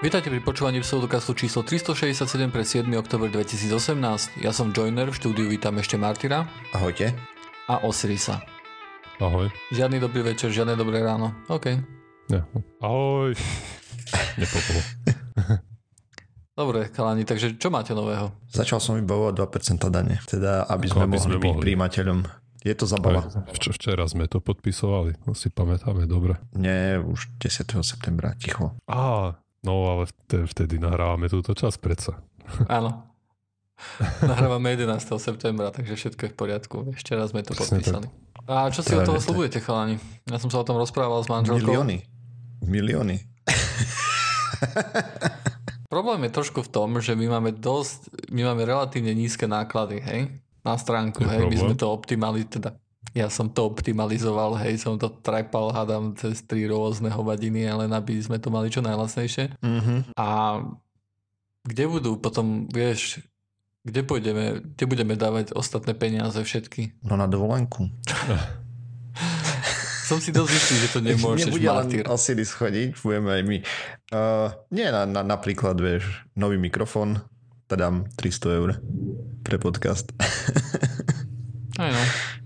Vítajte pri počúvaní pseudokastu číslo 367 pre 7. oktober 2018. Ja som Joiner, v štúdiu vítam ešte Martyra. Ahojte. A Osirisa. Ahoj. Žiadny dobrý večer, žiadne dobré ráno. OK. Ja. Ahoj. Nepopol. Dobre, kalani, takže čo máte nového? Začal som vybavovať 2% dane, teda aby sme aby mohli sme byť mohli. príjimateľom. Je to zabava. Vč- včera sme to podpisovali, no si pamätáme dobre. Nie, už 10. septembra, ticho. Á, No ale vtedy nahrávame túto čas predsa. Áno. Nahrávame 11. septembra, takže všetko je v poriadku. Ešte raz sme to Presne podpísali. Tak. A čo si o toho slúbujete, chalani? Ja som sa o tom rozprával s manželkou. Milióny. Milióny. Problém je trošku v tom, že my máme dosť, my máme relatívne nízke náklady, hej? Na stránku, hej? Problém. My sme to optimali, teda ja som to optimalizoval, hej, som to trepal, hádam, cez tri rôzne hovadiny, ale aby sme to mali čo najlacnejšie. Mm-hmm. A kde budú potom, vieš, kde pôjdeme, kde budeme dávať ostatné peniaze všetky? No na dovolenku. som si dosť istý, že to nemôžeš, Nebude Martyr. len Osiris chodiť, budeme aj my. Uh, nie, na, na, napríklad, vieš, nový mikrofón, teda 300 eur pre podcast. Aj no.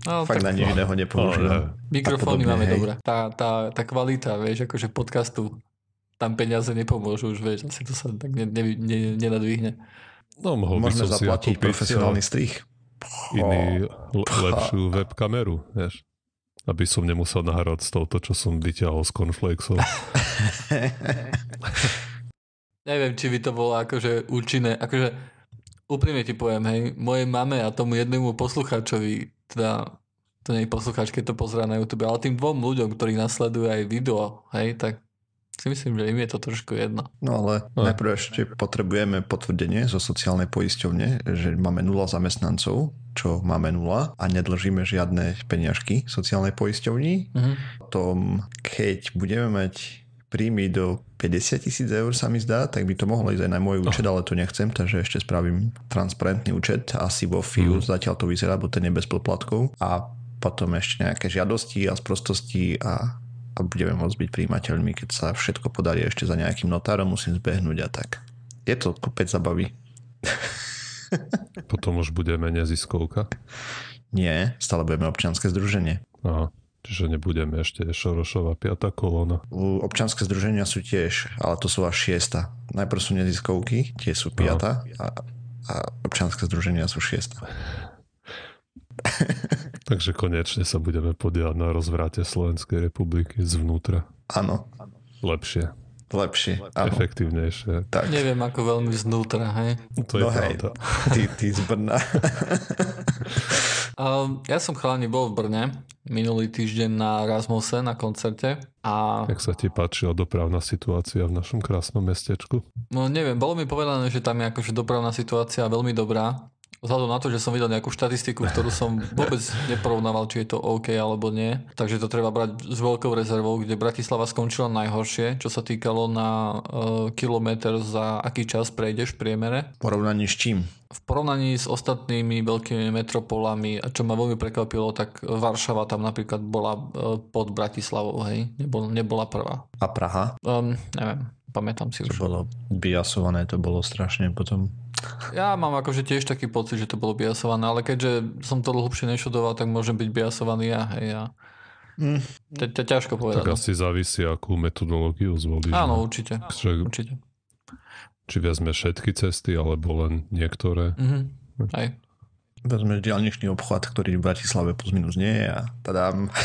no Fakt na nič iného nepoužívam. Mikrofóny máme dobré. Tá, tá, tá kvalita, vieš, akože podcastu, tam peniaze nepomôžu už, vieš, asi to sa tak ne, ne, ne, nenadvihne. No, mohol by som zaplatiť si profesionálny strich. Iný lepšiu webkameru, vieš. Aby som nemusel nahrať z touto, čo som vyťahol z cornflakesov. Neviem, či by to bolo akože účinné. Akože úprimne ti poviem, hej, mojej mame a tomu jednému poslucháčovi, teda to nie je poslucháč, keď to pozerá na YouTube, ale tým dvom ľuďom, ktorí nasledujú aj video, hej, tak si myslím, že im je to trošku jedno. No ale no. najprv ešte potrebujeme potvrdenie zo sociálnej poisťovne, že máme nula zamestnancov, čo máme nula a nedlžíme žiadne peniažky sociálnej poisťovni. Uh-huh. Tom, keď budeme mať príjmy do 50 tisíc eur sa mi zdá, tak by to mohlo ísť aj na môj účet, ale to nechcem, takže ešte spravím transparentný účet. Asi vo FIU mm. zatiaľ to vyzerá, bo ten je bez poplatkov. A potom ešte nejaké žiadosti a sprostosti a, a budeme môcť byť príjimateľmi, keď sa všetko podarí ešte za nejakým notárom, musím zbehnúť a tak. Je to kopec zabaví. Potom už budeme neziskovka? Nie, stále budeme občianske združenie. Aha. Čiže nebudeme ešte Šorošová piata kolóna. Občanské združenia sú tiež, ale to sú až šiesta. Najprv sú neziskovky, tie sú piata a, a občanské združenia sú šiesta. Takže konečne sa budeme podielať na rozvrate Slovenskej republiky zvnútra. Áno. Lepšie. Lepšie, áno. Efektívnejšie. Tak. Neviem, ako veľmi znútra, hej? To je no hej, ty, ty z Brna. Um, ja som chalani bol v Brne minulý týždeň na Rasmuse na koncerte. A... Jak sa ti páčila dopravná situácia v našom krásnom mestečku? No neviem, bolo mi povedané, že tam je akože dopravná situácia veľmi dobrá vzhľadom na to, že som videl nejakú štatistiku, ktorú som vôbec neporovnával, či je to OK alebo nie. Takže to treba brať s veľkou rezervou, kde Bratislava skončila najhoršie, čo sa týkalo na uh, kilometr za aký čas prejdeš v priemere. V porovnaní s čím? V porovnaní s ostatnými veľkými metropolami, a čo ma veľmi prekvapilo, tak Varšava tam napríklad bola uh, pod Bratislavou, hej, Nebol, nebola prvá. A Praha? Um, neviem, pamätám si to už. bolo biasované, to bolo strašne potom. Ja mám akože tiež taký pocit, že to bolo biasované, ale keďže som to dlhšie nešudoval, tak môžem byť biasovaný ja, hej, ja. Mm. To je ťažko povedať. Tak asi závisí, akú metodológiu zvolíš. Áno, no. určite. Že, určite. Či vezme všetky cesty, alebo len niektoré. Mm-hmm. Aj. Vezme diálničný obchod, ktorý v Bratislave plus minus nie je a tadám.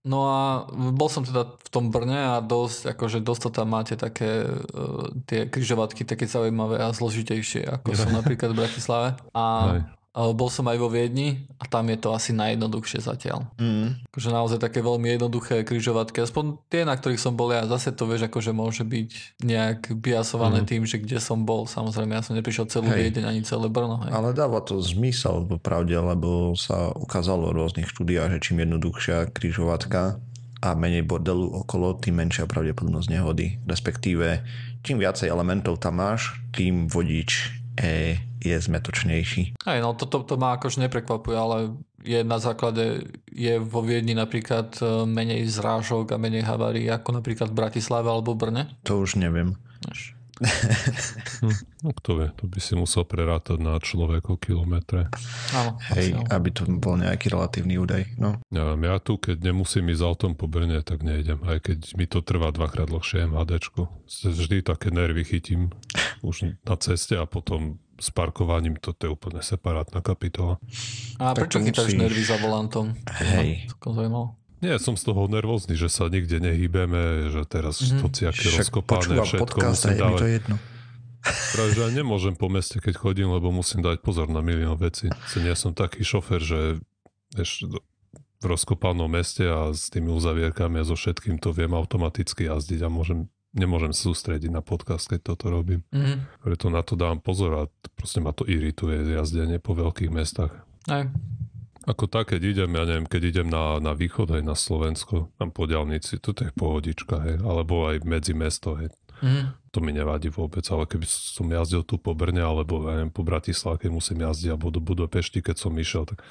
No a bol som teda v tom Brne a dosť, akože dosť to tam máte také uh, tie križovatky také zaujímavé a zložitejšie, ako sú napríklad v Bratislave. A Aj. Bol som aj vo Viedni a tam je to asi najjednoduchšie zatiaľ. Mm. Akože naozaj také veľmi jednoduché križovatky. Aspoň tie, na ktorých som bol ja, zase to vieš, akože môže byť nejak biasované mm. tým, že kde som bol. Samozrejme, ja som neprišiel celú hej. Viedeň ani celé Brno. Hej. Ale dáva to zmysel v pravde, lebo sa ukázalo v rôznych štúdiách, že čím jednoduchšia križovatka a menej bordelu okolo, tým menšia pravdepodobnosť nehody. Respektíve, čím viacej elementov tam máš, tým vodič e, je zmetočnejší. Aj, no toto to, to ma akož neprekvapuje, ale je na základe, je vo Viedni napríklad e, menej zrážok a menej havárií ako napríklad v Bratislave alebo Brne? To už neviem. Až. Hm, no kto vie, to by si musel prerátať na človeko kilometre. Áno, Hej, asi, aby to bol nejaký relatívny údaj. No. Ja, ja tu, keď nemusím ísť autom po Brne, tak nejdem. Aj keď mi to trvá dvakrát dlhšie MHDčko. Vždy také nervy chytím už na ceste a potom s parkovaním to, je úplne separátna kapitola. A Tak prečo chytáš musíš- nervy za volantom? Hej. Zaujímavé. Nie, som z toho nervózny, že sa nikde nehýbeme, že teraz. Mhm. hociaké rozkopané, všetko podcast musím je mi to dávať. jedno. Práve, že ja nemôžem po meste, keď chodím, lebo musím dať pozor na milión veci. Si nie som taký šofer, že vieš, v rozkopanom meste a s tými uzavierkami a so všetkým to viem automaticky jazdiť a môžem, nemôžem sa sústrediť na podcast, keď toto robím. Mhm. Preto na to dám pozor a proste ma to irituje jazdenie po veľkých mestách. Aj. Ako tak, keď idem, ja neviem, keď idem na, na východ, aj na Slovensko, tam po diálnici, to je pohodička, hej, alebo aj medzi mesto, hej, Mhm. to mi nevadí vôbec, ale keby som jazdil tu po Brne, alebo ja neviem, po Bratislave, keď musím jazdiť, alebo do Budapešti, keď som išiel, tak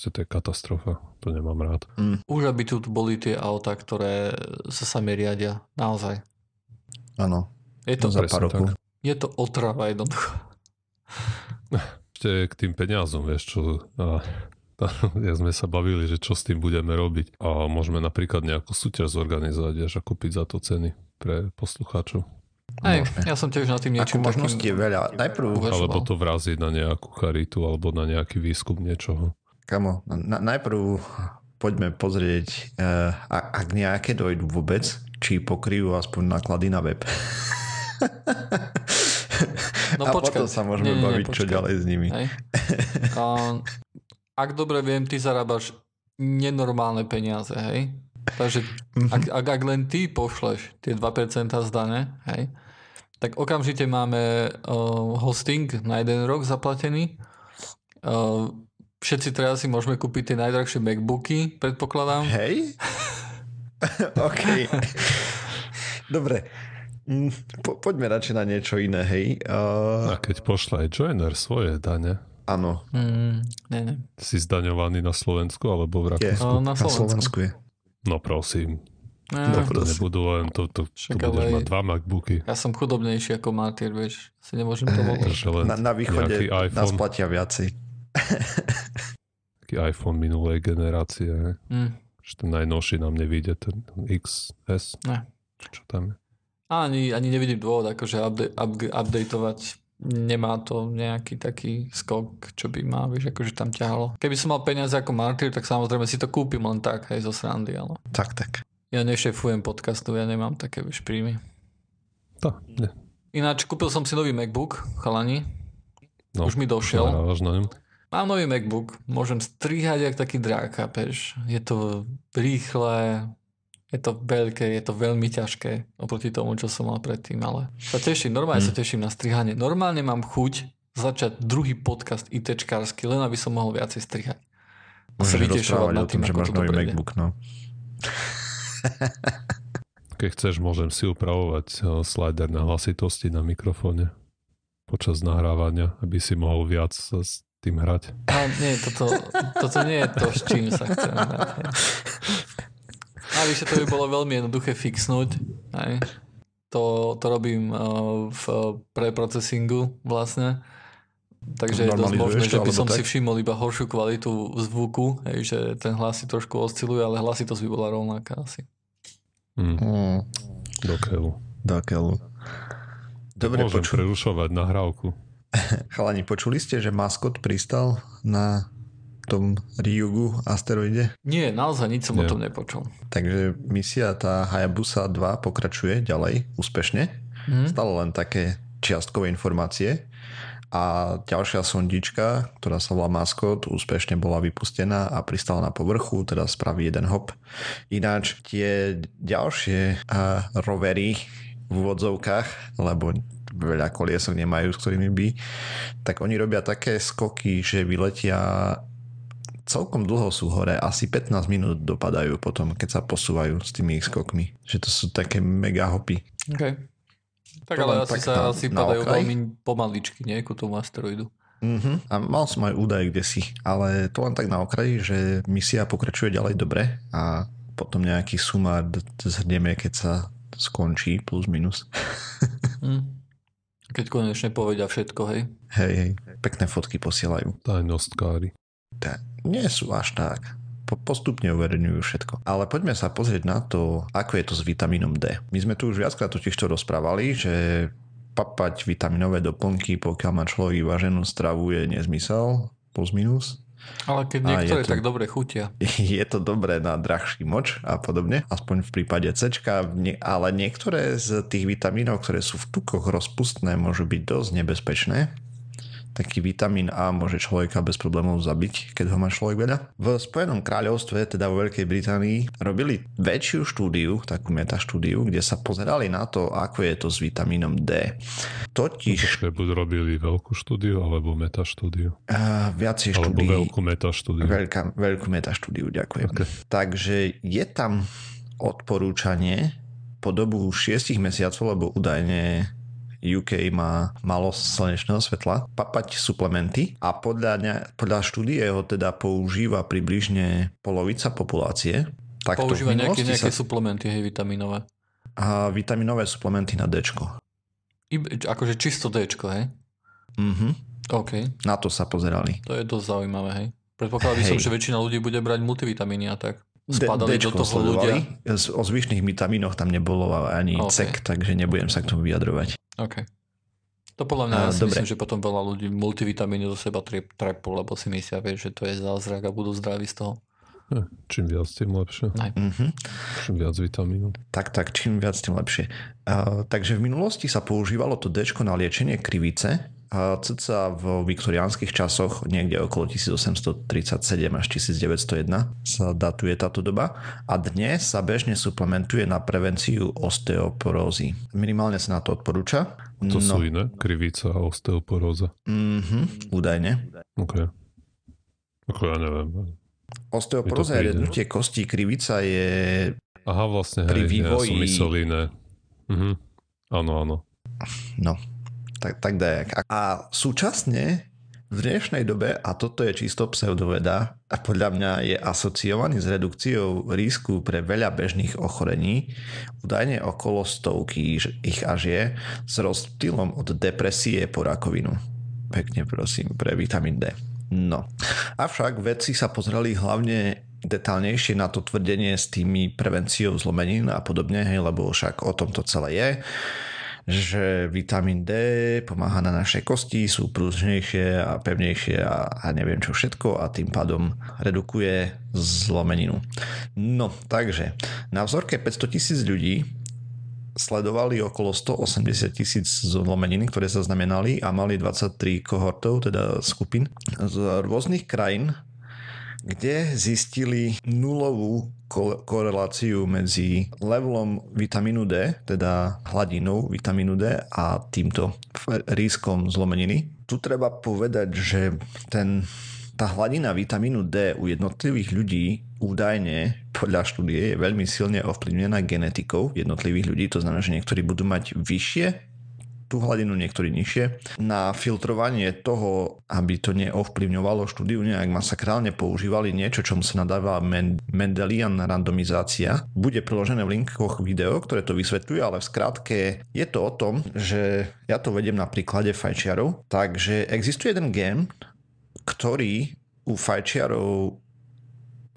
to je katastrofa, to nemám rád. Už aby tu boli tie auta, ktoré sa sami riadia. Naozaj. Áno, Je to to, za pár rokov. je to otrava jednoducho. Ešte k tým peniazom, vieš čo, a, a, ja sme sa bavili, že čo s tým budeme robiť a môžeme napríklad nejakú súťaž zorganizovať, vieš, a kúpiť za to ceny pre poslucháčov. Aj, Môžeme. ja som tiež na tým Ako niečím možností je veľa. Najprv, uvažoval. Alebo to vraziť na nejakú charitu, alebo na nejaký výskum niečoho. kamo, na, najprv poďme pozrieť, uh, ak nejaké dojdu vôbec, či pokryjú aspoň náklady na web. No a počkaj. potom sa môžeme Nie, nie, nie, baviť, čo počkaj. ďalej s nimi. Hej. Ak dobre viem, ty zarábaš nenormálne peniaze, hej? Takže ak, ak, ak len ty pošleš tie 2% z dane, hej, tak okamžite máme uh, hosting na jeden rok zaplatený. Uh, všetci teraz si môžeme kúpiť tie najdrahšie MacBooky, predpokladám. Hej? OK. Dobre. Mm, Po, poďme radšej na niečo iné, hej. Uh, A keď pošle aj Joiner svoje dane, áno, Mm, ne, ne. si zdaňovaný na Slovensku alebo v je. Rakúsku? No, na na Slovensku. Slovensku je. No prosím, Ne, No, to nebudú len to, to, to Však budeš ale- mať dva MacBooky. ja som chudobnejší ako Martyr, vieš. Si nemôžem to voliť. Na, na východe nás iPhone, platia viacej. taký iPhone minulej generácie. ne? Mm. Že ten najnovší nám nevíde, ten XS. Ne. Čo tam je? Ani, ani nevidím dôvod akože upda- up- updateovať. Nemá to nejaký taký skok, čo by ma, vieš, akože tam ťahalo. Keby som mal peniaze ako Martyr, tak samozrejme si to kúpim len tak, hej, zo srandy, ale Tak, tak. ja nešefujem podcastu, ja nemám také, vieš, príjmy. Tá, ne. Ináč kúpil som si nový MacBook, chalani. No, Už mi došiel. Ňom? Mám nový MacBook, môžem strihať jak taký drák, chápeš? Je to rýchle, je to veľké, je to veľmi ťažké oproti tomu, čo som mal predtým, ale sa teším, normálne sa teším na strihanie. Normálne mám chuť začať druhý podcast ITčkársky, len aby som mohol viacej strihať. Môžeš rozprávať o tom, tým, že máš nový. MacBook, no. Keď chceš, môžem si upravovať eh, slider na hlasitosti na mikrofóne počas nahrávania, aby si mohol viac tým hrať. A nie, toto, toto nie je to, s čím sa chcem hrať. Navyše to by bolo veľmi jednoduché fixnúť. Hej. To, to robím uh, v preprocesingu vlastne. Takže je dosť možné, že by som si tak? všimol iba horšiu kvalitu zvuku, hej, že ten hlas si trošku osciluje, ale hlasitosť by bola rovnaká asi. Hm, Mm, do keľu. do keľu. Dobre, Môžem poču- prerušovať nahrávku. chalani, počuli ste, že maskot pristal na tom Ryugu asteroide? Nie, naozaj nič som o Nie. tom nepočul. Takže misia tá Hayabusa 2 pokračuje ďalej úspešne. Hm? Stále len také čiastkové informácie. A ďalšia sondička, ktorá sa volá Maskot, úspešne bola vypustená a pristala na povrchu, teda spraví jeden hop. Ináč tie ďalšie uh, rovery v úvodzovkách, lebo veľa koliesok nemajú, s ktorými by, tak oni robia také skoky, že vyletia celkom dlho sú hore, asi 15 minút dopadajú potom, keď sa posúvajú s tými ich skokmi. Že to sú také mega hopy. Okay. Tak To ale asi tak sa na- asi na padajú veľmi pomaličky, nie? Ku tomu asteroidu. Uh-huh. A mal som aj údaj kde si, ale to len tak na okraji, že misia pokračuje ďalej dobre a potom nejaký sumár zhrnieme, keď sa skončí plus minus. hm. Keď konečne povedia všetko, hej. Hej, hej, pekné fotky posielajú. Tajnostkári. Ta, nie sú až tak. Po, postupne uverejňujú všetko. Ale poďme sa pozrieť na to, ako je to s vitamínom D. My sme tu už viackrát totiž to rozprávali, že papať vitaminové doplnky, pokiaľ má človek vyváženú stravu, je nezmysel, plus minus. Ale keď niektoré to, tak dobre chutia. Je to dobré na drahší moč a podobne, aspoň v prípade C, ale niektoré z tých vitamínov, ktoré sú v tukoch rozpustné, môžu byť dosť nebezpečné taký vitamín A môže človeka bez problémov zabiť, keď ho má človek veľa. V Spojenom kráľovstve, teda vo Veľkej Británii, robili väčšiu štúdiu, takú metaštúdiu, kde sa pozerali na to, ako je to s vitamínom D. Totiž... Buď robili veľkú štúdiu alebo metaštúdiu? Uh, viacej alebo štúdií. veľkú metaštúdiu. Veľká, veľkú metaštúdiu, ďakujem. Okay. Takže je tam odporúčanie po dobu 6 mesiacov, lebo údajne UK má malo slnečného svetla, papať suplementy a podľa, ne, podľa štúdie ho teda používa približne polovica populácie. Tak používa nejaké, nejaké sa... suplementy, hej, vitaminové. A vitaminové suplementy na D. akože čisto D, hej? Mhm. OK. Na to sa pozerali. To je dosť zaujímavé, hej. Predpokladal som, že väčšina ľudí bude brať multivitamíny a tak. Spadali D- do toho ľudia. O zvyšných vitamínoch tam nebolo ani okay. cek, takže nebudem sa k tomu vyjadrovať. OK. To podľa mňa, ja si dobre. myslím, že potom veľa ľudí multivitamíny do seba trepú, lebo si myslia, že to je zázrak a budú zdraví z toho. Ja, čím viac, tým lepšie. Mm-hmm. Čím viac vitamínov. Tak, tak, čím viac, tým lepšie. Uh, takže v minulosti sa používalo to D na liečenie krivice, cca v viktoriánskych časoch, niekde okolo 1837 až 1901 sa datuje táto doba a dnes sa bežne suplementuje na prevenciu osteoporózy. Minimálne sa na to odporúča. To no. sú iné? Krivica a osteoporóza? Mhm, údajne. OK. Ako ja neviem. Osteoporóza je rednutie kostí, krivica je Aha, vlastne, pri hej, vývoji... ja som myslel iné. Mhm. Áno, áno. No, tak, tak dajak. A súčasne v dnešnej dobe, a toto je čisto pseudoveda, a podľa mňa je asociovaný s redukciou risku pre veľa bežných ochorení, údajne okolo stovky ich až je, s rozptýlom od depresie po rakovinu. Pekne prosím, pre vitamín D. No. Avšak vedci sa pozreli hlavne detálnejšie na to tvrdenie s tými prevenciou zlomenín a podobne, hej, lebo však o tom to celé je že vitamín D pomáha na naše kosti, sú prúžnejšie a pevnejšie a, a neviem čo všetko a tým pádom redukuje zlomeninu. No, takže na vzorke 500 tisíc ľudí sledovali okolo 180 tisíc zlomeniny, ktoré sa znamenali a mali 23 kohortov, teda skupín z rôznych krajín kde zistili nulovú koreláciu medzi levelom vitamínu D, teda hladinou vitamínu D a týmto rískom zlomeniny. Tu treba povedať, že ten, tá hladina vitamínu D u jednotlivých ľudí údajne podľa štúdie je veľmi silne ovplyvnená genetikou jednotlivých ľudí, to znamená, že niektorí budú mať vyššie tú hladinu, niektorí nižšie. Na filtrovanie toho, aby to neovplyvňovalo štúdiu nejak masakrálne, používali niečo, čomu sa nadáva Mendelian randomizácia. Bude priložené v linkoch video, ktoré to vysvetľuje, ale v skratke je to o tom, že ja to vediem na príklade fajčiarov. Takže existuje jeden gen, ktorý u fajčiarov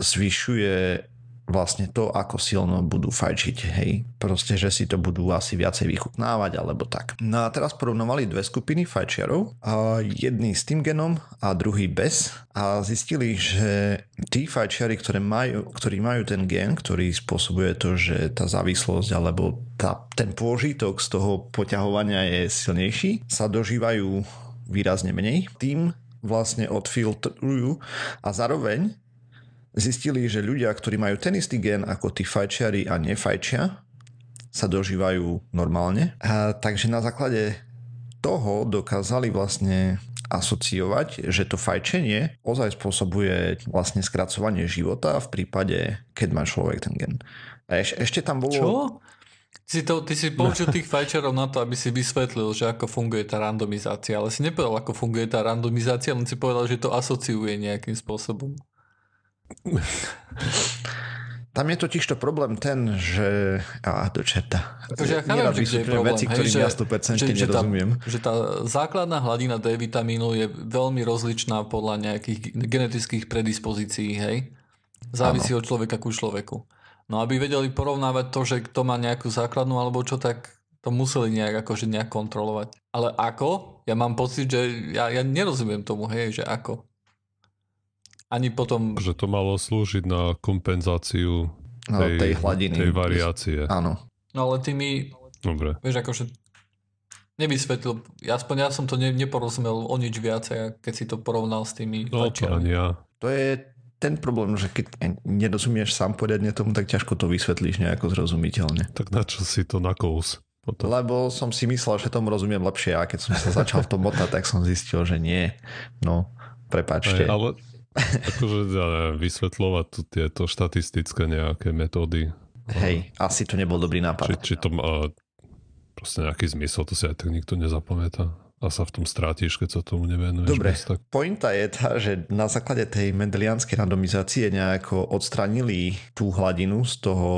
zvyšuje vlastne to, ako silno budú fajčiť, hej. Proste, že si to budú asi viacej vychutnávať, alebo tak. No a teraz porovnovali dve skupiny fajčiarov, a jedný s tým genom a druhý bez a zistili, že tí fajčiari, ktoré majú, ktorí majú ten gen, ktorý spôsobuje to, že tá závislosť alebo tá, ten pôžitok z toho poťahovania je silnejší, sa dožívajú výrazne menej. Tým vlastne odfiltrujú a zároveň zistili, že ľudia, ktorí majú ten istý gen ako tí fajčiari a nefajčia, sa dožívajú normálne. A, takže na základe toho dokázali vlastne asociovať, že to fajčenie ozaj spôsobuje vlastne skracovanie života v prípade, keď má človek ten gen. A eš, ešte tam bolo... Čo? Si to, ty si poučil tých fajčerov na to, aby si vysvetlil, že ako funguje tá randomizácia, ale si nepovedal, ako funguje tá randomizácia, len si povedal, že to asociuje nejakým spôsobom. Tam je totiž to problém ten, že... A do čerta. Akože ja chápem, že kde je problém. Veci, hej, ja 100% že, že. Tá, že tá základná hladina D vitamínu je veľmi rozličná podľa nejakých genetických predispozícií, hej? Závisí ano. od človeka ku človeku. No aby vedeli porovnávať to, že kto má nejakú základnú alebo čo, tak to museli nejak akože nejak kontrolovať. Ale ako? Ja mám pocit, že ja, ja nerozumiem tomu, hej, že ako. Ani potom... Že to malo slúžiť na kompenzáciu no, tej, tej hladiny. Tej variácie. Áno. No ale ty mi... Dobre. Vieš, akože nevysvetlil, aspoň ja som to ne, neporozumel o nič viacej, keď si to porovnal s tými No to ja. To je ten problém, že keď nerozumieš sám poriadne tomu, tak ťažko to vysvetlíš nejako zrozumiteľne. Tak na čo si to nakous? Potom. Lebo som si myslel, že tomu rozumiem lepšie a keď som sa začal v tom motať, tak som zistil, že nie. No, prepáčte. Aj, ale akože ja neviem, vysvetľovať tu tieto štatistické nejaké metódy. Hej, asi to nebol dobrý nápad. Či, či to má proste nejaký zmysel, to si aj tak nikto nezapamätá a sa v tom strátiš, keď sa tomu nevenuješ. Dobre, tak... pointa je tá, že na základe tej mendelianskej randomizácie nejako odstranili tú hladinu z toho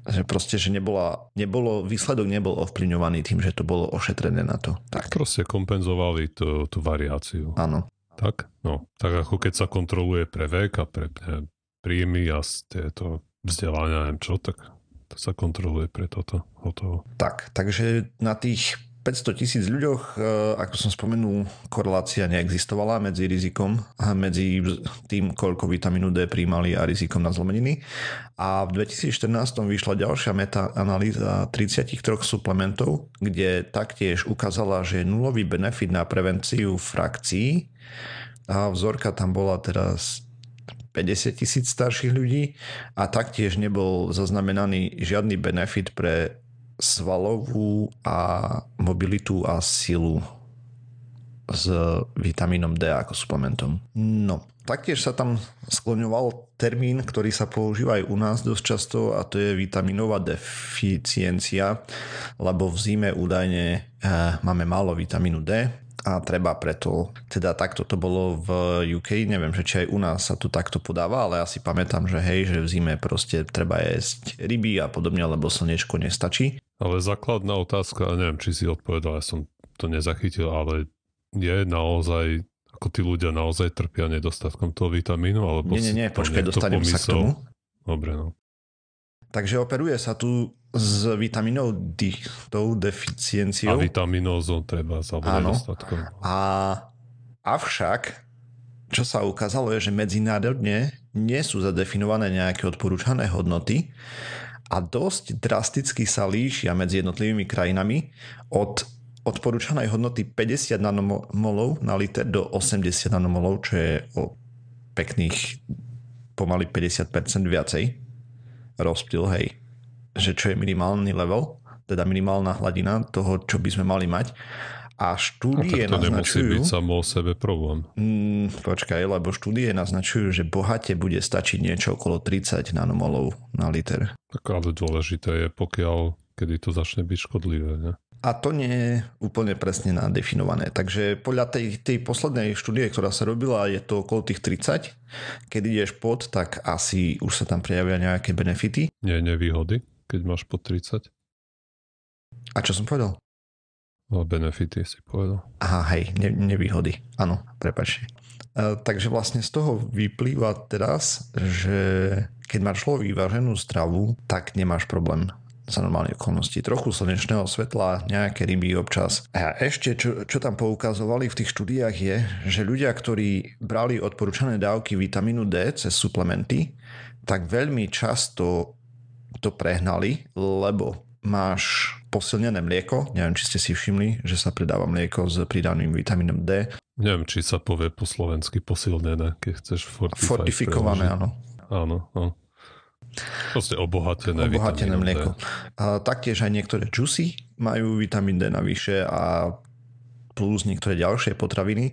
že proste, že nebola, nebolo, výsledok nebol ovplyvňovaný tým, že to bolo ošetrené na to. Tak, tak proste kompenzovali tú, tú variáciu. Áno. Tak? No, tak ako keď sa kontroluje pre vek a pre ne, príjmy a tieto vzdelania, neviem čo, tak to sa kontroluje pre toto. Hotovo. Tak, takže na tých 500 tisíc ľuďoch, e, ako som spomenul, korelácia neexistovala medzi rizikom a medzi tým, koľko vitamínu D príjmali a rizikom na zlomeniny. A v 2014 vyšla ďalšia meta-analýza 33 suplementov, kde taktiež ukázala, že nulový benefit na prevenciu frakcií a vzorka tam bola teraz 50 tisíc starších ľudí a taktiež nebol zaznamenaný žiadny benefit pre svalovú a mobilitu a silu s vitamínom D ako suplementom. No, taktiež sa tam skloňoval termín, ktorý sa používa aj u nás dosť často a to je vitaminová deficiencia, lebo v zime údajne e, máme málo vitamínu D a treba preto, teda takto to bolo v UK, neviem, že či aj u nás sa to takto podáva, ale asi pamätám, že hej, že v zime proste treba jesť ryby a podobne, lebo slnečko nestačí. Ale základná otázka, neviem, či si odpovedal, ja som to nezachytil, ale je naozaj, ako tí ľudia naozaj trpia nedostatkom toho vitamínu? Alebo nie, nie, nie, počkaj, dostanem sa k tomu. Dobre, no. Takže operuje sa tu s vitaminou D, tou deficienciou. A vitaminózou treba za nedostatkom. A avšak, čo sa ukázalo, je, že medzinárodne nie sú zadefinované nejaké odporúčané hodnoty a dosť drasticky sa líšia medzi jednotlivými krajinami od odporúčanej hodnoty 50 nanomolov na liter do 80 nanomolov, čo je o pekných pomaly 50% viacej rozptyl, hej, že čo je minimálny level, teda minimálna hladina toho, čo by sme mali mať a štúdie no, to naznačujú... byť samo o sebe problém. Mm, počkaj, lebo štúdie naznačujú, že bohate bude stačiť niečo okolo 30 nanomolov na liter. Tak ale dôležité je, pokiaľ kedy to začne byť škodlivé. Ne? A to nie je úplne presne nadefinované. Takže podľa tej, tej poslednej štúdie, ktorá sa robila, je to okolo tých 30. Keď ideš pod, tak asi už sa tam prejavia nejaké benefity. Nie, nevýhody, keď máš pod 30. A čo som povedal? A benefity si povedal. Aha, hej, ne, nevýhody. Áno, prepačte. E, takže vlastne z toho vyplýva teraz, že keď máš človek vyváženú stravu, tak nemáš problém za normálne okolnosti. Trochu slnečného svetla, nejaké ryby občas. A ešte, čo, čo tam poukazovali v tých štúdiách je, že ľudia, ktorí brali odporúčané dávky vitamínu D cez suplementy, tak veľmi často to prehnali, lebo máš posilnené mlieko. Neviem, či ste si všimli, že sa pridáva mlieko s pridaným vitamínom D. Neviem, či sa povie po slovensky posilnené, keď chceš fortifikované, áno. Áno, áno. Proste obohatené, obohatené mlieko. A taktiež aj niektoré juicy majú vitamín D navyše a plus niektoré ďalšie potraviny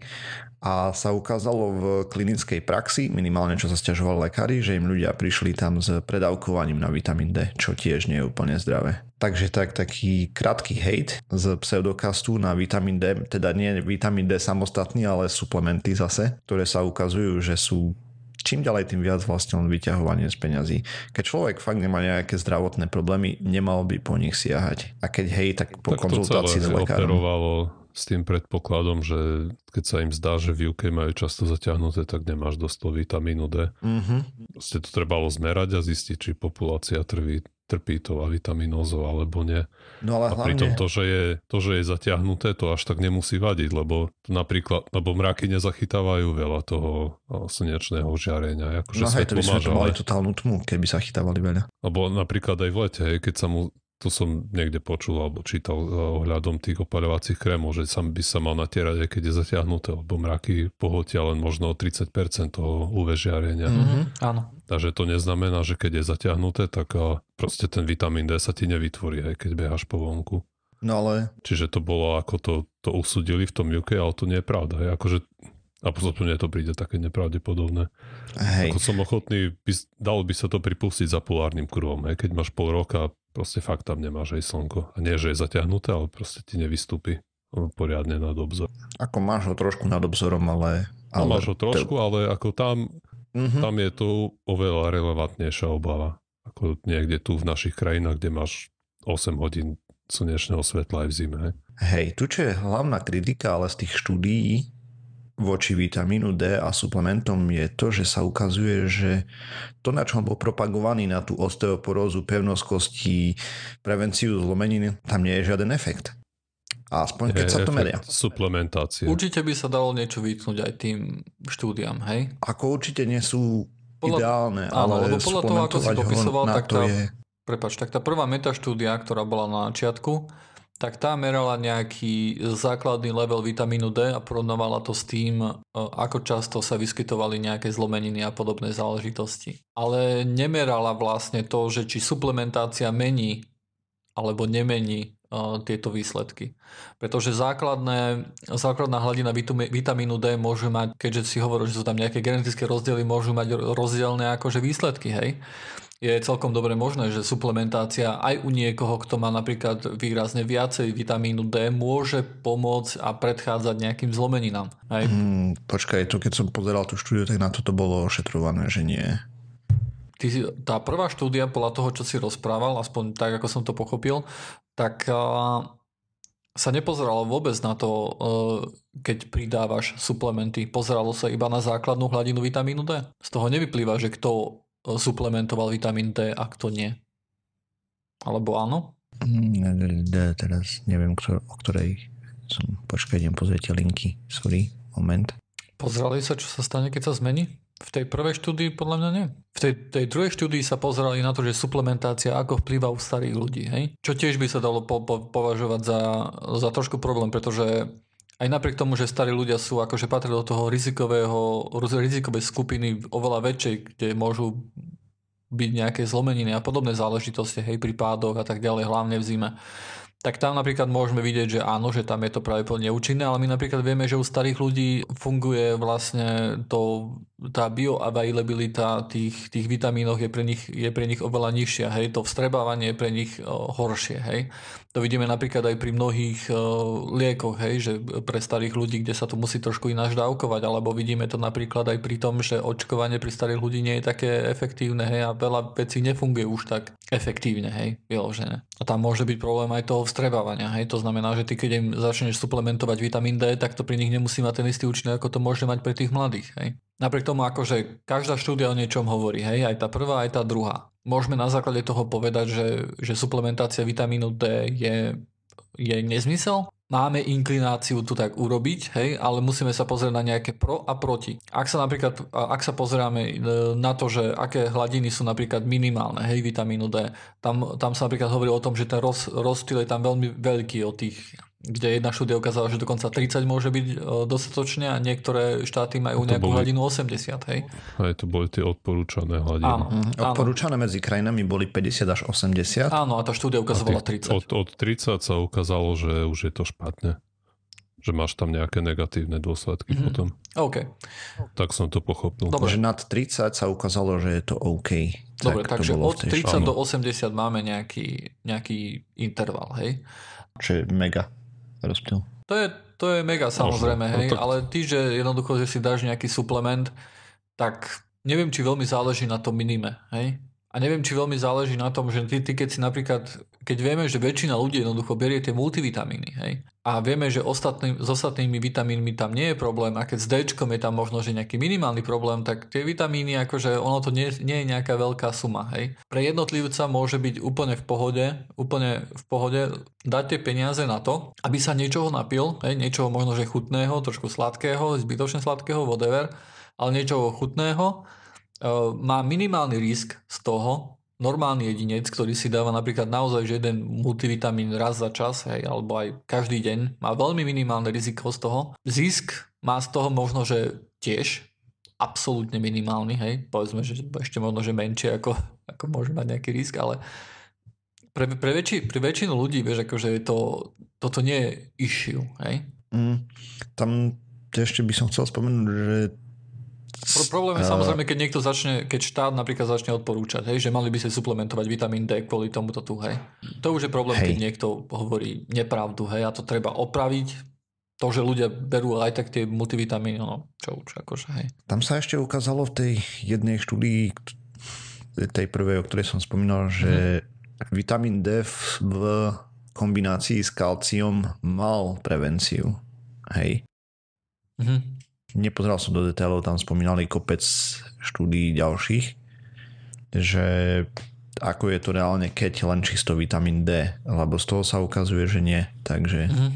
a sa ukázalo v klinickej praxi, minimálne čo sa stiažovali lekári, že im ľudia prišli tam s predávkovaním na vitamín D, čo tiež nie je úplne zdravé. Takže tak, taký krátky hate z pseudokastu na vitamín D, teda nie vitamín D samostatný, ale suplementy zase, ktoré sa ukazujú, že sú čím ďalej, tým viac vlastne len vyťahovanie z peňazí. Keď človek fakt nemá nejaké zdravotné problémy, nemal by po nich siahať. A keď hej, tak po tak konzultácii s lekárom s tým predpokladom, že keď sa im zdá, že v UK majú často zaťahnuté, tak nemáš dosť vitamínu D. Mm-hmm. Proste to trebalo zmerať a zistiť, či populácia trví, trpí to a vitaminózou alebo nie. No ale a hlavne... pritom to že, je, to, že je zaťahnuté, to až tak nemusí vadiť, lebo napríklad, lebo mraky nezachytávajú veľa toho slnečného žiarenia. Akože no hej, to by sme to mali totálnu tmu, keby sa chytávali veľa. Lebo napríklad aj v lete, keď sa mu to som niekde počul alebo čítal eh, ohľadom tých opaľovacích krémov, že sam by sa mal natierať, aj keď je zatiahnuté, lebo mraky pohotia len možno 30% toho UV žiarenia. Mm-hmm, áno. Takže to neznamená, že keď je zatiahnuté, tak eh, proste ten vitamín D sa ti nevytvorí, aj keď behaš po vonku. No ale... Čiže to bolo, ako to, to usudili v tom UK, ale to nie je pravda. Hej. Akože a potom mne to príde také nepravdepodobné. Hej. Ako som ochotný, by, dalo by sa to pripustiť za polárnym kruhom. Hej. Keď máš pol roka, proste fakt tam nemáš aj slnko. A nie, že je zaťahnuté, ale proste ti nevystúpi poriadne nad obzor. Ako máš ho trošku nad obzorom, ale... ale... No, máš ho trošku, ale ako tam, mm-hmm. tam je to oveľa relevantnejšia obava. Ako niekde tu v našich krajinách, kde máš 8 hodín slnečného svetla aj v zime. Hej, tu čo je hlavná kritika, ale z tých štúdií voči vitamínu D a suplementom je to, že sa ukazuje, že to, na čom bol propagovaný na tú osteoporózu, pevnosť kostí, prevenciu zlomeniny, tam nie je žiaden efekt. A aspoň keď je sa to meria. Suplementácie. Určite by sa dalo niečo vytknúť aj tým štúdiam, hej? Ako určite nie sú podľa, ideálne, áno, ale lebo podľa toho, ako si popisoval, tak tá, je... prepač, tak tá prvá metaštúdia, ktorá bola na začiatku, tak tá merala nejaký základný level vitamínu D a porovnávala to s tým, e, ako často sa vyskytovali nejaké zlomeniny a podobné záležitosti. Ale nemerala vlastne to, že či suplementácia mení alebo nemení uh, tieto výsledky. Pretože základné, základná hladina vitamínu D môže mať, keďže si hovoril, že sú tam nejaké genetické rozdiely, môžu mať rozdielne akože výsledky, hej je celkom dobre možné, že suplementácia aj u niekoho, kto má napríklad výrazne viacej vitamínu D, môže pomôcť a predchádzať nejakým zlomeninám. Hej? Hmm, počkaj, to keď som pozeral tú štúdiu, tak na toto bolo ošetrované, že nie. Ty, tá prvá štúdia, podľa toho, čo si rozprával, aspoň tak, ako som to pochopil, tak sa nepozeralo vôbec na to, uh, keď pridávaš suplementy. Pozeralo sa iba na základnú hladinu vitamínu D. Z toho nevyplýva, že kto suplementoval vitamín D a kto nie? Alebo áno? Mm, teraz neviem, o ktorej som... Počkaj, idem pozrieť linky. Sorry, moment. Pozerali sa, čo sa stane, keď sa zmení? V tej prvej štúdii podľa mňa nie. V tej, tej druhej štúdii sa pozerali na to, že suplementácia ako vplýva u starých ľudí. Hej? Čo tiež by sa dalo po, po, považovať za, za trošku problém, pretože aj napriek tomu, že starí ľudia sú akože patrí do toho rizikového, rizikovej skupiny oveľa väčšej, kde môžu byť nejaké zlomeniny a podobné záležitosti, hej, pri pádoch a tak ďalej, hlavne v zime tak tam napríklad môžeme vidieť, že áno, že tam je to práve plne účinné, ale my napríklad vieme, že u starých ľudí funguje vlastne to, tá bioavailabilita tých, tých vitamínov je pre, nich, je pre nich oveľa nižšia, hej, to vstrebávanie je pre nich o, horšie, hej. To vidíme napríklad aj pri mnohých o, liekoch, hej, že pre starých ľudí, kde sa to musí trošku ináč dávkovať, alebo vidíme to napríklad aj pri tom, že očkovanie pri starých ľudí nie je také efektívne, hej, a veľa vecí nefunguje už tak efektívne, hej, vyložené. A tam môže byť problém aj toho vstrebávania. Hej? To znamená, že ty keď im začneš suplementovať vitamín D, tak to pri nich nemusí mať ten istý účinok, ako to môže mať pre tých mladých. Hej? Napriek tomu, akože každá štúdia o niečom hovorí, hej? aj tá prvá, aj tá druhá. Môžeme na základe toho povedať, že, že suplementácia vitamínu D je, je nezmysel, máme inklináciu to tak urobiť, hej, ale musíme sa pozrieť na nejaké pro a proti. Ak sa napríklad, ak sa pozeráme e, na to, že aké hladiny sú napríklad minimálne, hej, vitamínu D, tam, tam sa napríklad hovorí o tom, že ten roz, rozptyl je tam veľmi veľký od tých kde jedna štúdia ukázala, že dokonca 30 môže byť e, dostatočne a niektoré štáty majú nejakú boli, hladinu 80, hej? Aj to boli tie odporúčané hladiny. Áno, mm, odporúčané medzi krajinami boli 50 až 80. Áno, a tá štúdia ukazovala 30. Od, od 30 sa ukázalo, že už je to špatne. že máš tam nejaké negatívne dôsledky mm-hmm. potom. OK. Tak som to pochopil. Dobre. Že nad 30 sa ukázalo, že je to OK. Dobre, tak takže od 30 do 80 máme nejaký, nejaký interval, hej? Čo je mega rozptyl. To je, to je mega samozrejme, Možno. hej, No tak- ale ty, že jednoducho, že si dáš nejaký suplement, tak neviem, či veľmi záleží na tom minime, hej? A neviem, či veľmi záleží na tom, že ty, ty keď si napríklad, keď vieme, že väčšina ľudí jednoducho berie tie multivitamíny, hej? A vieme, že ostatný, s ostatnými vitamínmi tam nie je problém a keď s D je tam možno, že nejaký minimálny problém, tak tie vitamíny, akože ono to nie, nie je nejaká veľká suma, hej? Pre jednotlivca môže byť úplne v pohode, úplne v pohode dať tie peniaze na to, aby sa niečoho napil, hej? niečoho možno, že chutného, trošku sladkého, zbytočne sladkého, whatever, ale niečoho chutného, má minimálny risk z toho, normálny jedinec, ktorý si dáva napríklad naozaj že jeden multivitamín raz za čas, hej, alebo aj každý deň, má veľmi minimálne riziko z toho. Zisk má z toho možno, že tiež absolútne minimálny, hej, povedzme, že ešte možno, že menšie ako, ako môže mať nejaký risk, ale pre, pre, väčši, pre väčšinu ľudí, vieš, akože to, toto nie je issue, hej. Mm, tam ešte by som chcel spomenúť, že Pro- problém je samozrejme, keď niekto začne, keď štát napríklad začne odporúčať, hej, že mali by si suplementovať vitamín D kvôli tomuto tu, hej. To už je problém, Hej. keď niekto hovorí nepravdu, hej, a to treba opraviť. To, že ľudia berú aj tak tie multivitamíny, no čo už, akože, hej. tam sa ešte ukázalo v tej jednej štúdii, tej prvej, o ktorej som spomínal, že vitamín D v, kombinácii s kalciom mal prevenciu. Hej. Mhm. Nepozeral som do detailov, tam spomínali kopec štúdií ďalších, že ako je to reálne, keď len čisto vitamín D, lebo z toho sa ukazuje, že nie. Takže Mhm.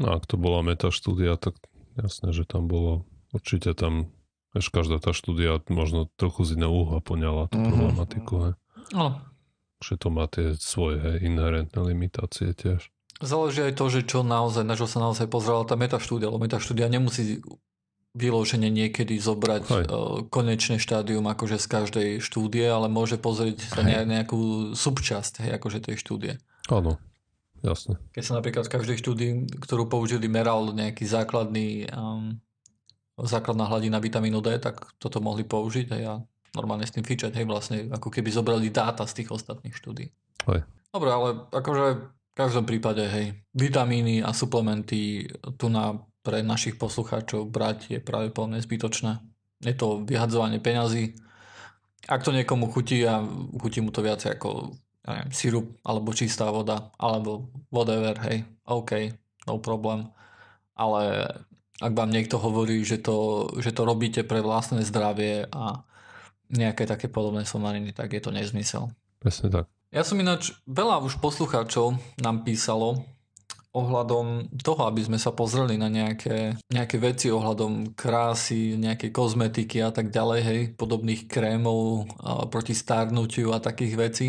No ak to bola metaštúdia, tak jasné, že tam bolo určite tam Vieš, každá tá štúdia možno trochu z iného uhla poňala tú Mhm. problematiku, hej. No, Že to má tie svoje inherentné limitácie tiež. Záleží aj to, že čo naozaj, na čo sa naozaj pozrela tá metaštúdia, lebo metaštúdia nemusí vyloženie niekedy zobrať Hej. uh, konečné štádium akože z každej štúdie, ale môže pozrieť sa Hej. ne, nejakú subčasť hej, akože tej štúdie. Áno, jasne. Keď sa napríklad v každej štúdii, ktorú použili, meral nejaký základný um, základná hladina vitamínu D, tak toto mohli použiť a ja normálne s tým fičať, hej, vlastne ako keby zobrali dáta z tých ostatných štúdí. Hej. Dobre, ale akože v každom prípade, hej, vitamíny a suplementy tu na, pre našich poslucháčov brať je pravdepodobne zbytočné. Je to vyhadzovanie peňazí. Ak to niekomu chutí a chutí mu to viac ako ja neviem, sirup alebo čistá voda alebo whatever, hej, OK, no problém. Ale ak vám niekto hovorí, že to, že to robíte pre vlastné zdravie a nejaké také podobné somariny, tak je to nezmysel. Presne tak. Ja som ináč, veľa už poslucháčov nám písalo ohľadom toho, aby sme sa pozreli na nejaké, nejaké veci ohľadom krásy, nejakej kozmetiky a tak ďalej, hej, podobných krémov a proti starnutiu a takých vecí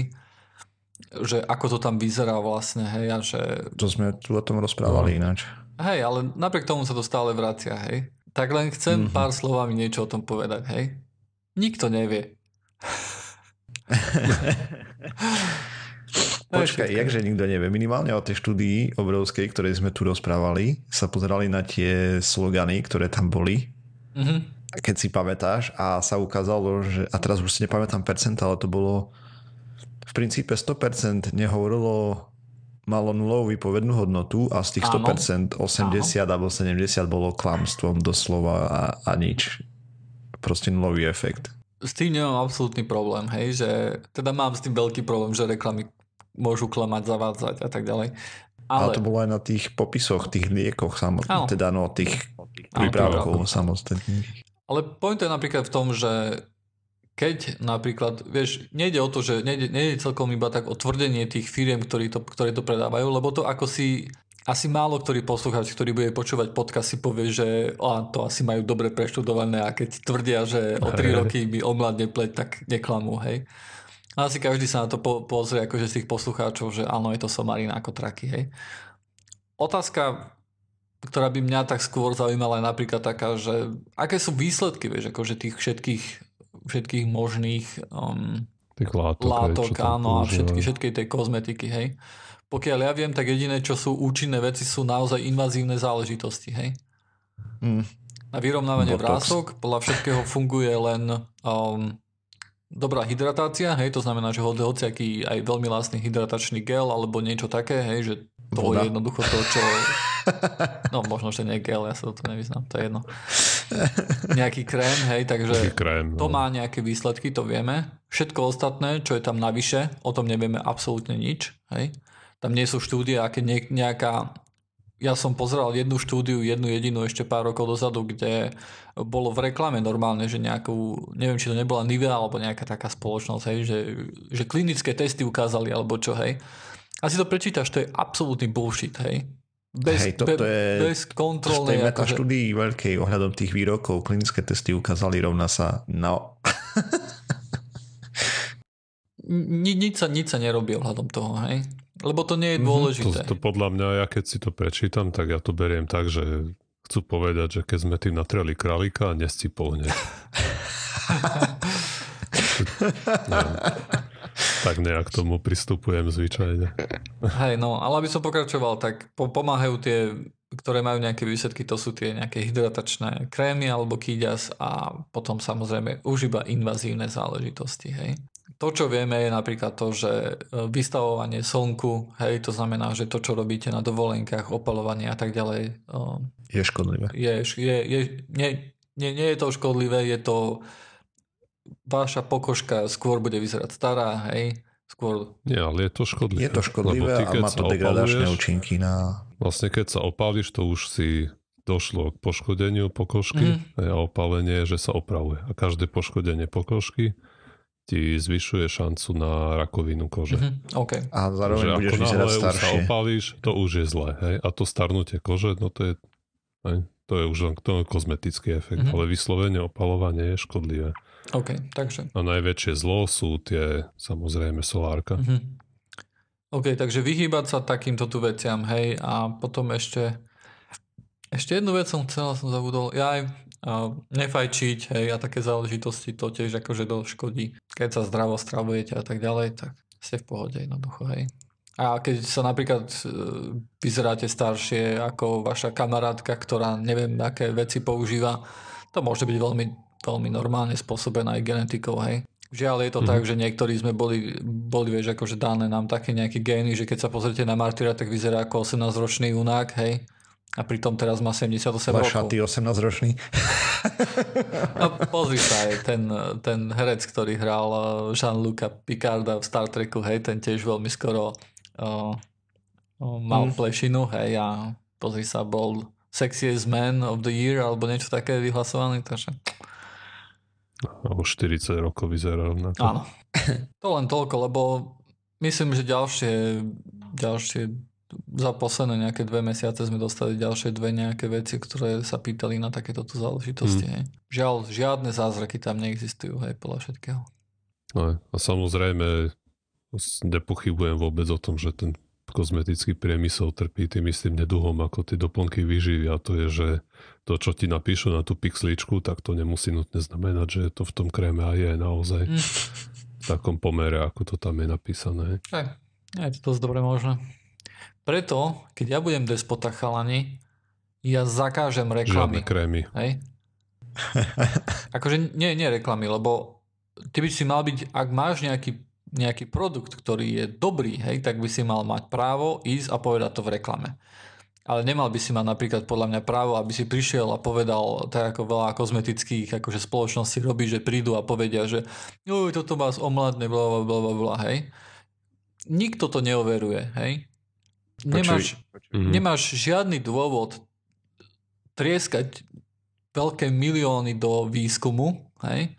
že ako to tam vyzerá vlastne, hej, a že to sme tu o tom rozprávali ináč. Hej, ale napriek tomu sa to stále vracia, hej. Tak len chcem Mhm. pár slovami niečo o tom povedať, hej. Nikto nevie. Počkaj, jakže nikto nevie. Minimálne o tej štúdii obrovskej, ktorej sme tu rozprávali, sa pozerali na tie slogany, ktoré tam boli, Mhm. keď si pamätáš a sa ukázalo, že, a teraz už si nepamätám percent, ale to bolo v princípe 100% nehovorilo malo nulovú výpovednú hodnotu a z tých Áno. 100% 80 alebo 70 bolo klamstvom doslova a, a nič. Proste nulový efekt. S tým nemám absolútny problém, hej, že teda mám s tým veľký problém, že reklamy môžu klamať, zavádzať a tak ďalej. Ale, Ale, to bolo aj na tých popisoch, tých liekoch, samotných, teda no, tých prípravkov samostatných. ale point je napríklad v tom, že keď napríklad, vieš, nejde o to, že nejde, nejde celkom iba tak o tvrdenie tých firiem, ktorí to, ktoré to predávajú, lebo to ako si asi málo ktorý poslucháč, ktorý bude počúvať podcast si povie, že a, to asi majú dobre preštudované a keď tvrdia, že o 3 roky by omladne pleť, tak neklamú, hej. A asi každý sa na to po, pozrie akože z tých poslucháčov, že áno, je to somarina ako traky, hej. Otázka, ktorá by mňa tak skôr zaujímala je napríklad taká, že aké sú výsledky, vieš, akože tých všetkých, všetkých možných um, Tých látok, hej, látok, tam áno, a všetky, všetkej tej kozmetiky, hej. Pokiaľ ja viem, tak jediné, čo sú účinné veci, sú naozaj invazívne záležitosti, hej? Mm. Na vyrovnávanie Botox. vrások podľa všetkého funguje len um, dobrá hydratácia, hej, to znamená, že hoď hociaký aj veľmi lásny hydratačný gel alebo niečo také, hej, že to Voda. je jednoducho to, čo... No možno, že nie gel, ja sa to nevyznám, to je jedno. Nejaký krém, hej, takže krém. to no. má nejaké výsledky, to vieme. Všetko ostatné, čo je tam navyše, o tom nevieme absolútne nič, hej. Tam nie sú štúdie, aké nie- nejaká ja som pozeral jednu štúdiu, jednu jedinú ešte pár rokov dozadu, kde bolo v reklame normálne, že nejakú, neviem, či to nebola Nivea alebo nejaká taká spoločnosť, hej, že, že klinické testy ukázali alebo čo, hej. A si to prečítaš, to je absolútny bullshit, hej. Bez, Hej, toto je bez V tej kontrolnej... akože- metaštúdii veľkej ohľadom tých výrokov klinické testy ukázali rovna sa no. ni, nič, sa, nič sa nerobí ohľadom toho, hej. Lebo to nie je Mhm, dôležité. To, to podľa mňa, ja keď si to prečítam, tak ja to beriem tak, že chcú povedať, že keď sme tým natreli králika, nescipol hneď. Neviem. tak nejak k tomu pristupujem zvyčajne. Hej, no, ale aby som pokračoval, tak po, pomáhajú tie, ktoré majú nejaké výsledky, to sú tie nejaké hydratačné krémy alebo kýďas a potom samozrejme už iba invazívne záležitosti, hej. To, čo vieme, je napríklad to, že e, vystavovanie slnku, hej, to znamená, že to, čo robíte na dovolenkách, opalovanie a tak ďalej, e, Je škodlivé. je, je, je nie, nie, nie je to škodlivé, je to vaša pokožka skôr bude vyzerať stará, hej, skôr Nie, ale je to škodlivé. Je to škodlivé ty, a má to degradačné účinky na... Vlastne keď sa opáliš, to už si došlo k poškodeniu pokožky Mhm. a opadenie je, že sa opravuje. A každé poškodenie pokožky ti zvyšuje šancu na rakovinu kože. Mhm, OK. A zároveň že budeš vyzerať už sa staršie. opálíš, to už je zlé. Hej? A to starnutie kože, no to je, hej? to je už len to je kozmetický efekt, Mhm. ale vyslovene opalovanie je škodlivé. OK, takže. A najväčšie zlo sú tie, samozrejme, solárka. Mhm. OK, takže vyhýbať sa takýmto tu veciam, hej, a potom ešte ešte jednu vec som chcel, som zabudol, ja aj a nefajčiť, hej, a také záležitosti to tiež akože doškodí. Keď sa zdravo stravujete a tak ďalej, tak ste v pohode jednoducho, hej. A keď sa napríklad e, vyzeráte staršie ako vaša kamarátka, ktorá neviem, aké veci používa, to môže byť veľmi, veľmi normálne spôsobené aj genetikou, hej. Žiaľ je to Mhm. tak, že niektorí sme boli, boli vieš, akože dané nám také nejaké gény, že keď sa pozrite na Martyra, tak vyzerá ako 18-ročný junák, hej. A pritom teraz má 78 rokov. Šaty 18-ročný. No, pozri sa aj ten, ten herec, ktorý hral eh, Jean-Luca Picarda v Star Treku, hej, ten tiež veľmi skoro uh, mal Mm. plešinu, hej, a pozri sa, bol sexiest man of the year, alebo niečo také vyhlasovaný, takže A už 40 rokov vyzerá rovnako. áno. To len toľko, lebo myslím, že ďalšie, ďalšie za posledné nejaké dve mesiace sme dostali ďalšie dve nejaké veci, ktoré sa pýtali na takéto tu záležitosti. Hej. Žiaľ, žiadne zázraky tam neexistujú, hej, podľa všetkého. No, a samozrejme nepochybujem vôbec o tom, že ten kozmetický priemysel trpí tým istým neduhom ako tie doplnky výživy a to je, že to, čo ti napíšu na tú pixličku, tak to nemusí nutne znamenať, že to v tom kréme aj je naozaj Mm. v takom pomere, ako to tam je napísané. Hej, je to dosť dobre možné. Preto, keď ja budem despota chalani, ja zakážem Žiadne reklamy. krémy. Hej? akože nie, nie reklamy, lebo ty by si mal byť, ak máš nejaký, nejaký produkt, ktorý je dobrý, hej, tak by si mal mať právo ísť a povedať to v reklame. Ale nemal by si mať napríklad podľa mňa právo, aby si prišiel a povedal, tak ako veľa kozmetických akože spoločností robí, že prídu a povedia, že "Uj, toto vás omladne, bla bla bla bla, hej. Nikto to neoveruje, hej. Nemáš, Mhm. nemáš žiadny dôvod trieskať veľké milióny do výskumu, hej,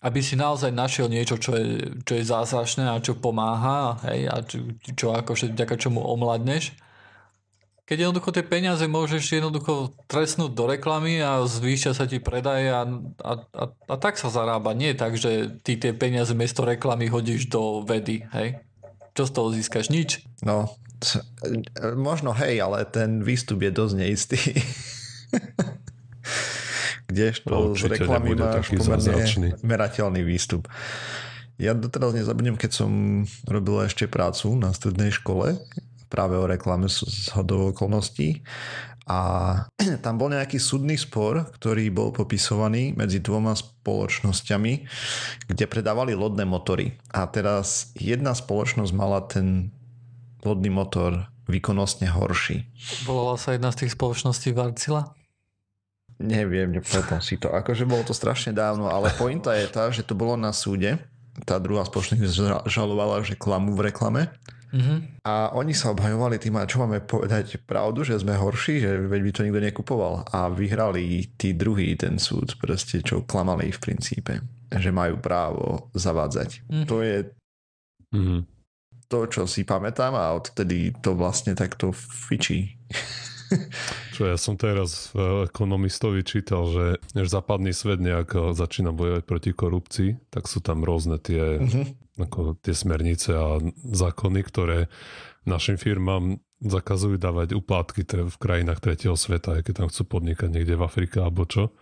aby si naozaj našiel niečo, čo je, čo je zázračné a čo pomáha, hej, a čo, čo akože vďaka čomu omladneš. Keď jednoducho tie peniaze môžeš jednoducho trestnúť do reklamy a zvýšia sa ti predaje a, a, a, a tak sa zarába. Nie tak, že ty tie peniaze miesto reklamy hodíš do vedy, hej. Čo z toho získaš? Nič. No, možno hej, ale ten výstup je dosť neistý. Kdežto No, z reklamy máš pomerne zázračný. merateľný výstup. Ja doteraz nezabudnem, keď som robil ešte prácu na strednej škole, práve o reklame z hodou okolností a tam bol nejaký súdny spor, ktorý bol popisovaný medzi dvoma spoločnosťami, kde predávali lodné motory. A teraz jedna spoločnosť mala ten lodný motor výkonnostne horší. Volala sa jedna z tých spoločností Varcila? Neviem, nepamätám si to. Akože bolo to strašne dávno, ale pointa je tá, že to bolo na súde tá druhá spoločnosť žalovala, že klamu v reklame. Mm-hmm. A oni sa obhajovali tým, čo máme povedať pravdu, že sme horší, že veď by to nikto nekupoval. A vyhrali tí druhý ten súd, proste čo klamali v princípe, že majú právo zavádzať. Mm-hmm. To je mm-hmm. To, čo si pamätám a odtedy to vlastne takto fičí. Čo ja som teraz ekonomistovi čítal, že než západný svet nejak začína bojovať proti korupcii, tak sú tam rôzne tie, uh-huh. ako tie smernice a zákony, ktoré našim firmám zakazujú dávať úplátky v krajinách tretieho sveta, aj keď tam chcú podnikať niekde v Afrike alebo čo.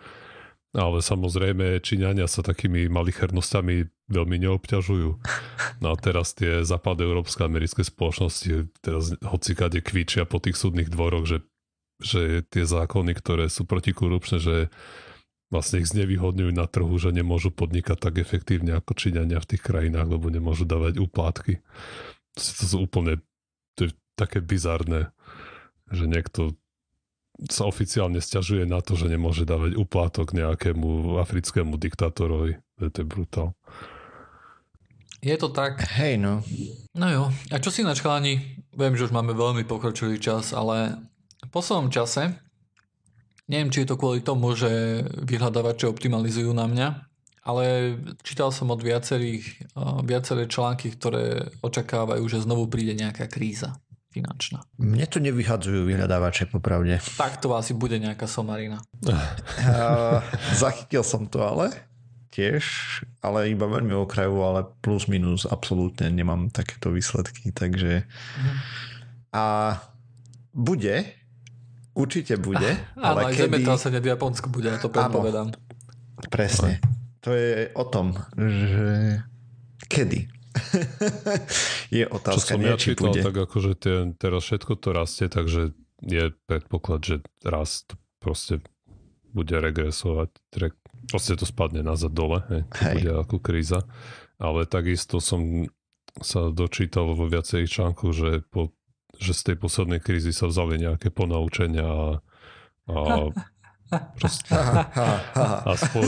Ale samozrejme Číňania sa takými malichernostami veľmi neobťažujú. No a teraz tie európske americké spoločnosti teraz hocikade kvičia po tých súdnych dvoroch, že že tie zákony, ktoré sú protikorupčné, že vlastne ich znevýhodňujú na trhu, že nemôžu podnikať tak efektívne ako Číňania v tých krajinách, lebo nemôžu dávať úplátky. To sú úplne to je také bizarné, že niekto sa oficiálne stiažuje na to, že nemôže dávať uplátok nejakému africkému diktátorovi. To je brutál. Je to tak. Hej, no. No jo. A čo si na chalani? Viem, že už máme veľmi pokročilý čas, ale v poslednom čase, neviem, či je to kvôli tomu, že vyhľadávače optimalizujú na mňa, ale čítal som od viacerých, viaceré články, ktoré očakávajú, že znovu príde nejaká kríza finančná. Mne to nevyhadzujú vyhľadávače, popravde. Tak to asi bude nejaká somarina. Uh, zachytil som to ale tiež, ale iba veľmi okrajovo, ale plus minus absolútne nemám takéto výsledky, takže uh-huh. a bude, Určite bude. Áno, ale aj kedy... zemetrasenie v Japonsku bude, ja to predpovedám. Presne. To je o tom, že kedy. je otázka, Čo som nie, ja čítal, bude. tak akože tie, teraz všetko to rastie, takže je predpoklad, že rast proste bude regresovať. Re, proste to spadne nazad dole, hej, to hej. bude ako kríza. Ale takisto som sa dočítal vo viacerých článkoch, že po že z tej poslednej krízy sa vzali nejaké ponaučenia a, a proste, aspoň,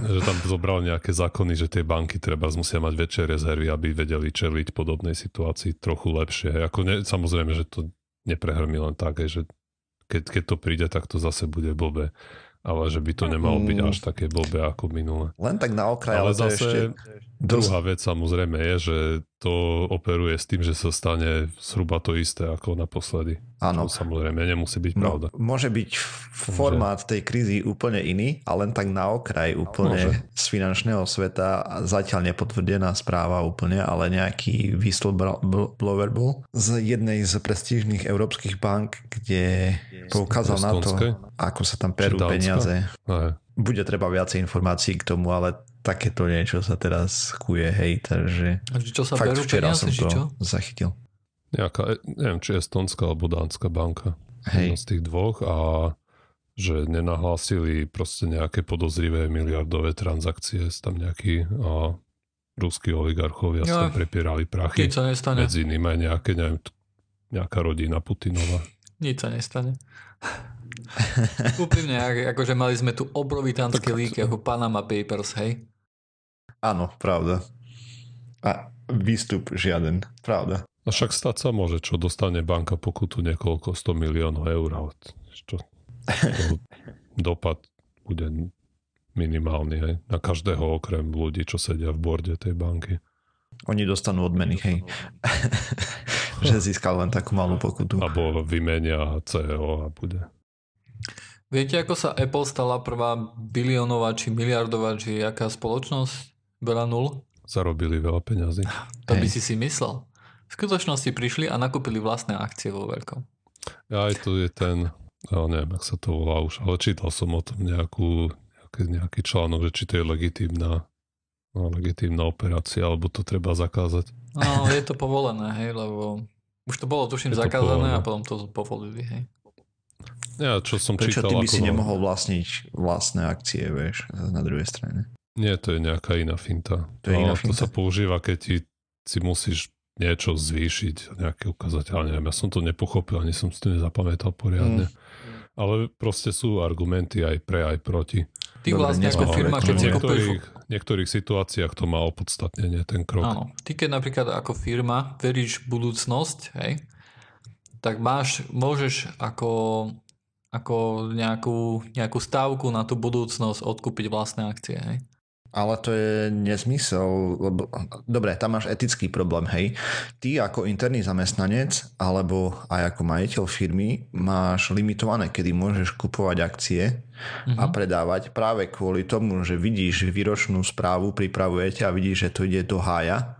že tam zobral nejaké zákony, že tie banky treba musia mať väčšie rezervy, aby vedeli čeliť podobnej situácii trochu lepšie. Ako ne, samozrejme, že to neprehrmí len tak, že keď, keď to príde, tak to zase bude blbé ale že by to nemalo byť mm. až také blbé ako minulé. Len tak na okraj, ale, ale zase ešte... druhá vec samozrejme je, že to operuje s tým, že sa stane zhruba to isté ako naposledy. Áno. Čo samozrejme nemusí byť no, pravda. Môže byť formát tej krízy úplne iný a len tak na okraj úplne môže. z finančného sveta zatiaľ nepotvrdená správa úplne, ale nejaký whistleblower bol z jednej z prestížnych európskych bank, kde poukázal na to, ako sa tam perú peniaze. Aj. Bude treba viacej informácií k tomu, ale takéto niečo sa teraz kuje, hej, takže čo sa fakt berú včera peniaze, som to čo? zachytil nejaká, e, neviem, či Estonská alebo Dánska banka. Hej. z tých dvoch a že nenahlásili proste nejaké podozrivé miliardové transakcie, tam nejakí a ruskí oligarchovia ja, sa prepierali prachy. Nič sa nestane. Medzi iným aj nejaké, neviem, nejaká rodina Putinova. Nič sa nestane. Úprimne, akože mali sme tu obrovitánsky lík ako Panama Papers, hej? Áno, pravda. A výstup žiaden, pravda. A však stať sa môže, čo dostane banka pokutu niekoľko 100 miliónov eur. Čo, dopad bude minimálny hej, na každého okrem ľudí, čo sedia v borde tej banky. Oni dostanú odmeny, hej. že získal len takú malú pokutu. Abo vymenia CEO a bude. Viete, ako sa Apple stala prvá biliónová či miliardová či jaká spoločnosť? Bela nul? Zarobili veľa peňazí. To by si si myslel. V skutočnosti prišli a nakúpili vlastné akcie vo veľkom. Aj tu je ten, ja neviem, ak sa to volá už, ale čítal som o tom nejakú, nejaký, nejaký článok, že či to je legitímna no, legitímna operácia, alebo to treba zakázať. No, je to povolené, hej, lebo už to bolo tuším Je zakázané povolené. a potom to povolili, hej. Ja, čo som Prečo čítal... ty by ako si vám- nemohol vlastniť vlastné akcie, vieš, na druhej strane. Nie, to je nejaká iná finta. To je iná Ale to finta? sa používa, keď ti, si musíš niečo zvýšiť, nejaký ukazateľ, neviem, ja som to nepochopil, ani som si to nezapamätal poriadne. Mm. Ale proste sú argumenty aj pre, aj proti. Ty Dobre, vlastne ako firma, keď v kúpeš... niektorých, niektorých situáciách to má opodstatnenie, ten krok. Áno. Ty keď napríklad ako firma veríš v budúcnosť, hej, tak máš, môžeš ako, ako nejakú, nejakú stávku na tú budúcnosť odkúpiť vlastné akcie, hej. Ale to je nezmysel, lebo dobre, tam máš etický problém, hej. Ty ako interný zamestnanec alebo aj ako majiteľ firmy máš limitované, kedy môžeš kupovať akcie a predávať práve kvôli tomu, že vidíš výročnú správu, pripravujete a vidíš, že to ide do hája,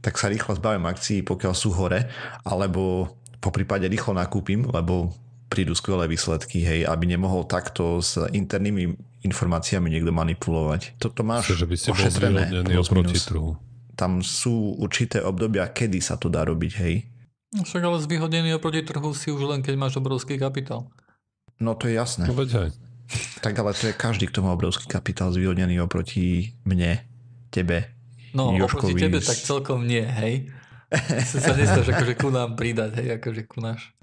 tak sa rýchlo zbavím akcií, pokiaľ sú hore, alebo po prípade rýchlo nakúpim, lebo prídu skvelé výsledky, hej, aby nemohol takto s internými informáciami niekto manipulovať. Toto máš Čiže by ste ošetrené. oproti minus. trhu. Tam sú určité obdobia, kedy sa to dá robiť, hej. No Však ale zvýhodnený oproti trhu si už len keď máš obrovský kapitál. No to je jasné. No veď aj. Tak ale to je každý, kto má obrovský kapitál zvýhodnený oproti mne, tebe. No, Jožkovi oproti tebe tak celkom nie, hej. Si sa nestáš akože ku nám pridať, hej, akože ku náš.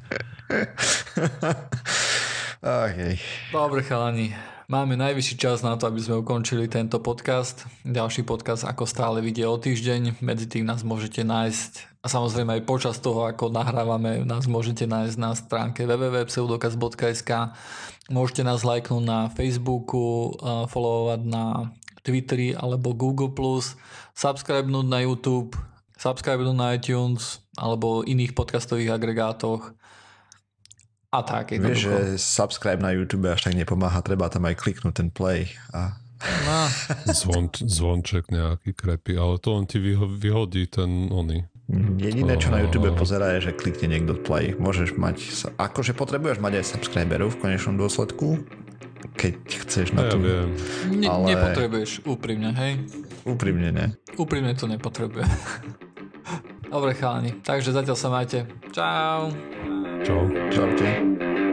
Okay. Dobre chalani, máme najvyšší čas na to, aby sme ukončili tento podcast. Ďalší podcast ako stále vidie o týždeň, medzi tým nás môžete nájsť a samozrejme aj počas toho, ako nahrávame, nás môžete nájsť na stránke www.pseudokaz.sk Môžete nás lajknúť na Facebooku, followovať na Twitteri alebo Google+, subscribenúť na YouTube, subscribenúť na iTunes alebo iných podcastových agregátoch. A tak, Vieš, že jednoducho. subscribe na YouTube až tak nepomáha, treba tam aj kliknúť ten play a No, Zvon, zvonček nejaký krepy, ale to on ti vyho- vyhodí ten oný. Jediné, čo na YouTube pozerá, je, že klikne niekto play. Môžeš mať, akože potrebuješ mať aj subscriberov v konečnom dôsledku, keď chceš na ja to. viem. ne, Ale- nepotrebuješ, úprimne, hej? Úprimne ne. Úprimne to nepotrebuje. Dobre chalani, takže zatiaľ sa majte. Čau. Čau. Čaute.